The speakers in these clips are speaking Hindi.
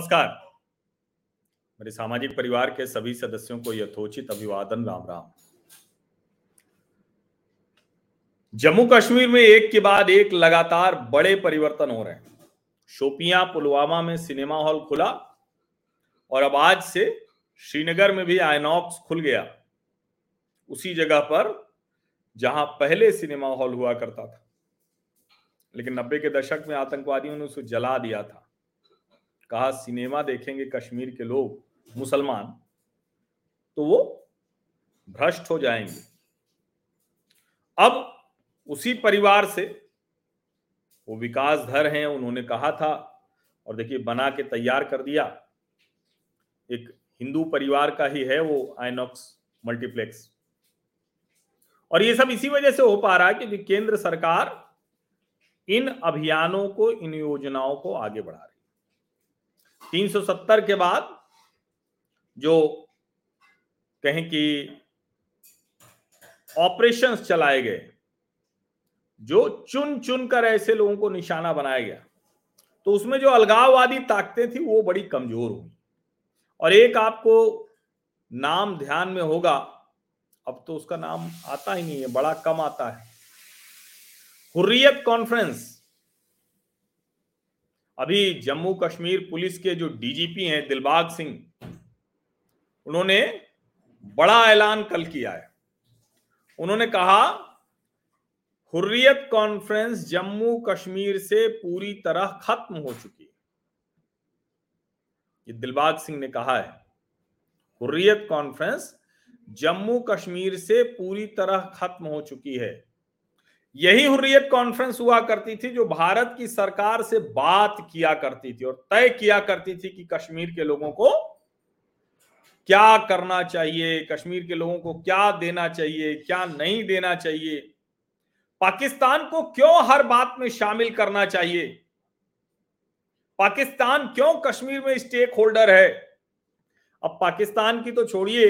नमस्कार। मेरे सामाजिक परिवार के सभी सदस्यों को यथोचित अभिवादन, राम राम। जम्मू कश्मीर में एक के बाद एक लगातार बड़े परिवर्तन हो रहे हैं। शोपियाँ, पुलवामा में सिनेमा हॉल खुला और अब आज से श्रीनगर में भी आइनॉक्स खुल गया। उसी जगह पर जहाँ पहले सिनेमा हॉल हुआ करता था, लेकिन नब्बे के दशक में आतंकवादियों ने उसे जला दिया था। कहा, सिनेमा देखेंगे कश्मीर के लोग, मुसलमान। तो वो भ्रष्ट हो जाएँगे। अब उसी परिवार से वो विकास धर हैं, उन्होंने कहा था, और देखिए, बना के तैयार कर दिया। एक हिंदू परिवार का ही है वो आइनॉक्स मल्टीप्लेक्स। और ये सब इसी वजह से हो पा रहा है कि केंद्र सरकार इन अभियानों को, इन योजनाओं को आगे बढ़ा रही 370 के बाद जो कहें कि ऑपरेशंस चलाए गए, जो चुन चुन कर ऐसे लोगों को निशाना बनाया गया तो उसमें जो अलगाववादी ताकतें थी वो बड़ी कमज़ोर हुई और एक आपको नाम ध्यान में होगा, अब तो उसका नाम आता ही नहीं है, बड़ा कम आता है। हुर्रियत कॉन्फ्रेंस अभी जम्मू कश्मीर पुलिस के जो डीजीपी हैं, दिलबाग सिंह, उन्होंने बड़ा ऐलान कल किया है। उन्होंने कहा, हुर्रियत कॉन्फ्रेंस जम्मू कश्मीर से पूरी तरह खत्म हो चुकी है। ये दिलबाग सिंह ने कहा है, हुर्रियत कॉन्फ्रेंस जम्मू कश्मीर से पूरी तरह खत्म हो चुकी है। यही हुर्रियत कॉन्फ्रेंस हुआ करती थी जो भारत की सरकार से बात किया करती थी और तय किया करती थी कि कश्मीर के लोगों को क्या करना चाहिए, कश्मीर के लोगों को क्या देना चाहिए, क्या नहीं देना चाहिए, पाकिस्तान को क्यों हर बात में शामिल करना चाहिए, पाकिस्तान क्यों कश्मीर में स्टेक होल्डर है? अब पाकिस्तान की तो छोड़िए,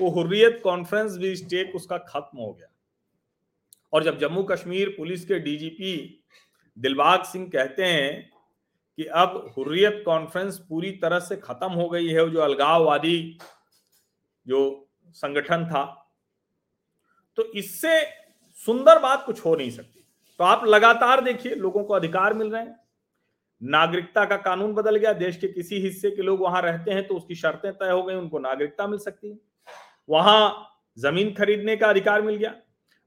वो हुर्रियत कॉन्फ्रेंस भी स्टेक उसका खत्म हो गया। और जब जम्मू कश्मीर पुलिस के डीजीपी दिलबाग सिंह कहते हैं कि अब हुर्रियत कॉन्फ्रेंस पूरी तरह से खत्म हो गई है जो अलगाववादी जो संगठन था तो इससे सुंदर बात कुछ हो नहीं सकती। तो आप लगातार देखिए, लोगों को अधिकार मिल रहे हैं, नागरिकता का कानून बदल गया, देश के किसी हिस्से के लोग वहाँ रहते हैं तो उसकी शर्तें तय हो गई, उनको नागरिकता मिल सकती है। वहाँ ज़मीन खरीदने का अधिकार मिल गया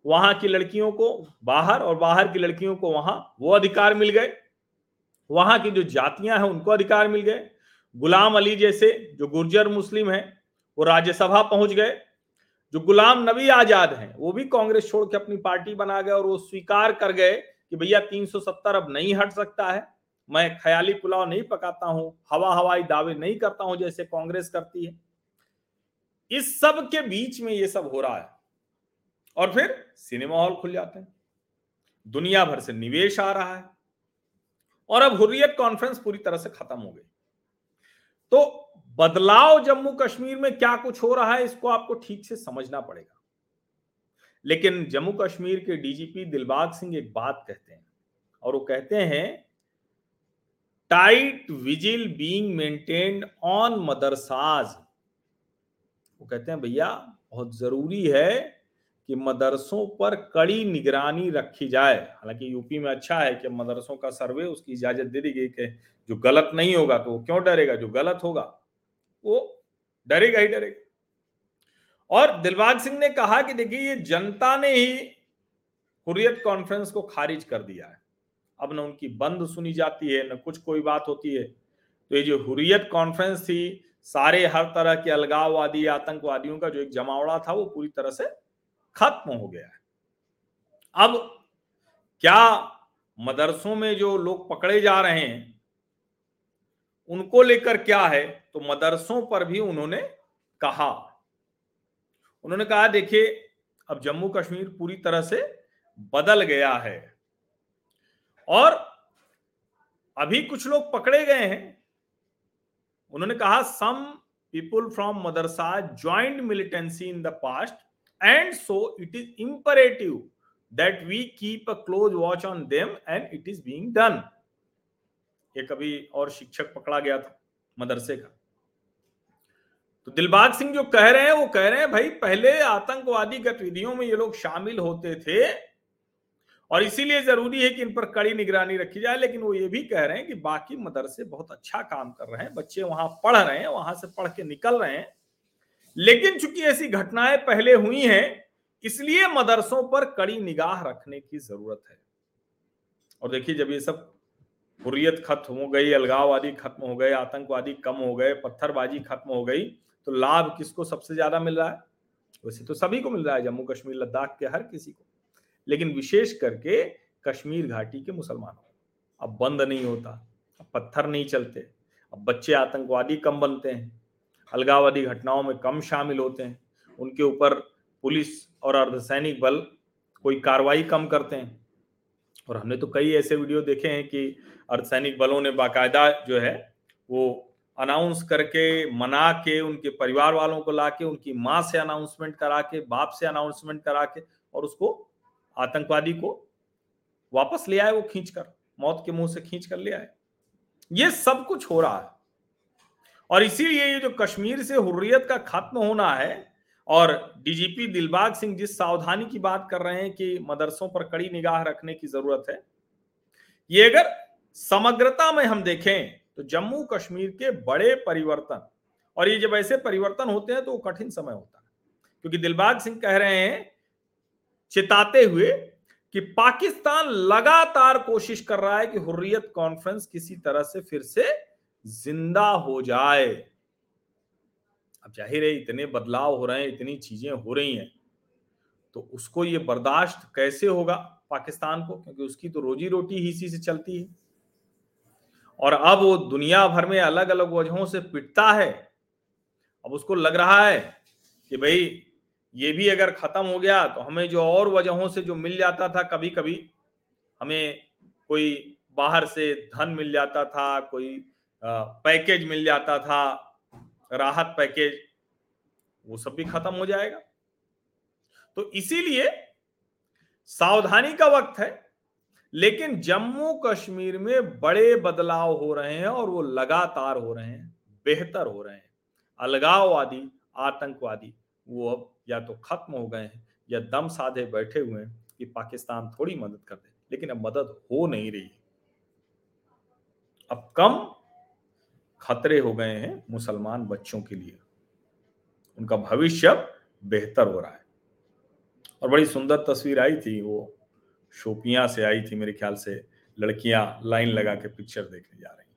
वहाँ की लड़कियों को बाहर और बाहर की लड़कियों को वहाँ वो अधिकार मिल गए। वहाँ की जो जातियाँ हैं उनको अधिकार मिल गए। गुलाम अली जैसे जो गुर्जर मुस्लिम है, वो राज्यसभा पहुँच गए। जो गुलाम नबी आज़ाद हैं, वो भी कांग्रेस छोड़ के अपनी पार्टी बना गए और वो स्वीकार कर गए कि भैया 370 अब नहीं हट सकता है। मैं ख्याली पुलाव नहीं पकाता हूँ हवा हवाई दावे नहीं करता हूँ जैसे कांग्रेस करती है। इस सब के बीच में ये सब हो रहा है। और फिर सिनेमा हॉल खुल जाते हैं। दुनिया भर से निवेश आ रहा है। और अब हुर्रियत कॉन्फ्रेंस पूरी तरह से खत्म हो गई। तो बदलाव जम्मू कश्मीर में क्या कुछ हो रहा है, इसको आपको ठीक से समझना पड़ेगा। लेकिन जम्मू कश्मीर के डीजीपी दिलबाग सिंह एक बात कहते हैं, और वो कहते हैं tight vigil being maintained on madrasas वो कहते हैं, भैया, बहुत ज़रूरी है कि मदरसों पर कड़ी निगरानी रखी जाए। हालाँकि यूपी में अच्छा है कि मदरसों का सर्वे, उसकी इजाज़त दे दी गई कि जो गलत नहीं होगा तो वो क्यों डरेगा? जो गलत होगा, वो डरेगा ही डरेगा। और दिलबाग सिंह ने कहा कि देखिए, ये जनता ने ही हुरियत कॉन्फ्रेंस को खारिज कर दिया है। अब न उनकी बंद सुनी जाती है, न कुछ कोई बात होती है। तो ये जो हुरियत कॉन्फ्रेंस थी, सारे हर तरह के अलगाववादी, आतंकवादियों का जो एक जमावड़ा था, वो पूरी तरह से खत्म हो गया है। अब क्या मदरसों में जो लोग पकड़े जा रहे हैं, उनको लेकर क्या है? तो मदरसों पर भी उन्होंने कहा। उन्होंने कहा, देखिए, अब जम्मू कश्मीर पूरी तरह से बदल गया है और अभी कुछ लोग पकड़े गए हैं। उन्होंने कहा some people from madrasa joined militancy in the past and so it is imperative that we keep a close watch on them and it is being done. एक अभी और शिक्षक पकड़ा गया था मदरसे का। तो दिलबाग सिंह जो कह रहे हैं, वो कह रहे हैं, भाई, पहले आतंकवादी गतिविधियों में ये लोग शामिल होते थे और इसीलिए ज़रूरी है कि इन पर कड़ी निगरानी रखी जाए, लेकिन वो ये भी कह रहे हैं कि बाकी मदरसे बहुत अच्छा काम कर रहे हैं, बच्चे वहाँ पढ़ रहे हैं, वहाँ से पढ़ के निकल रहे हैं। लेकिन चूँकि ऐसी घटनाएँ पहले हुई हैं, इसलिए मदरसों पर कड़ी निगाह रखने की ज़रूरत है। और देखिए, जब ये सब हुर्रियत खत्म हो गई अलगाववादी खत्म हो गए, आतंकवादी कम हो गए, पत्थरबाजी खत्म हो गई तो लाभ किसको सबसे ज़्यादा मिल रहा है? वैसे तो सभी को मिल रहा है, जम्मू कश्मीर, लद्दाख के हर किसी को। लेकिन विशेष करके कश्मीर घाटी के मुसलमानों अब बंद नहीं होता, अब पत्थर नहीं चलते, अब बच्चे आतंकवादी कम बनते हैं। अलगाववादी घटनाओं में कम शामिल होते हैं। उनके ऊपर पुलिस और अर्धसैनिक बल कोई कार्रवाई कम करते हैं। और हमने तो कई ऐसे वीडियो देखे हैं कि अर्धसैनिक बलों ने बाकायदा जो है, वो अनाउंस करके, मना के, उनके परिवार वालों को ला के उनकी माँ से अनाउंसमेंट करा के, बाप से अनाउंसमेंट करा के और उसको आतंकवादी को वापस ले आए, वो खींच कर मौत के मुँह से खींच कर ले आए। ये सब कुछ हो रहा है। और इसीलिए ये जो कश्मीर से हुर्रियत का खत्म होना है, और डीजीपी दिलबाग सिंह जिस सावधानी की बात कर रहे हैं कि मदरसों पर कड़ी निगाह रखने की ज़रूरत है, ये अगर समग्रता में हम देखें तो जम्मू कश्मीर के बड़े परिवर्तन, और ये जब ऐसे परिवर्तन होते हैं तो वो कठिन समय होता है। क्योंकि दिलबाग सिंह कह रहे हैं, चिताते हुए कि पाकिस्तान लगातार कोशिश कर रहा है कि हुर्रियत कॉन्फ्रेंस किसी तरह से फिर से ज़िंदा हो जाए। अब ज़ाहिर है, इतने बदलाव हो रहे हैं, इतनी चीज़ें हो रही हैं तो उसको ये बर्दाश्त कैसे होगा पाकिस्तान को? क्योंकि उसकी तो रोजी रोटी ही इसी से चलती है। और अब वो दुनिया भर में अलग अलग वजहों से पिटता है। अब उसको लग रहा है कि भाई, ये भी अगर खत्म हो गया तो हमें जो और वजहों से जो मिल जाता था कभी कभी हमें कोई बाहर से धन मिल जाता था, कोई पैकेज मिल जाता था, राहत पैकेज, वो सब भी खत्म हो जाएगा। तो इसीलिए सावधानी का वक्त है, लेकिन जम्मू कश्मीर में बड़े बदलाव हो रहे हैं और वो लगातार हो रहे हैं, बेहतर हो रहे हैं। अलगाववादी, आतंकवादी, वो अब या तो खत्म हो गए हैं या दम साधे बैठे हुए हैं कि पाकिस्तान थोड़ी मदद कर दे, लेकिन अब मदद हो नहीं रही अब कम खतरे हो गए हैं मुसलमान बच्चों के लिए। उनका भविष्य बेहतर हो रहा है। और बड़ी सुंदर तस्वीर आई थी, वो शोपियाँ से आई थी मेरे ख्याल से, लड़कियाँ लाइन लगा के पिक्चर देखने जा रही।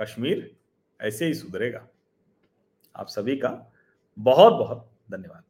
कश्मीर ऐसे ही सुधरेगा। आप सभी का बहुत बहुत धन्यवाद।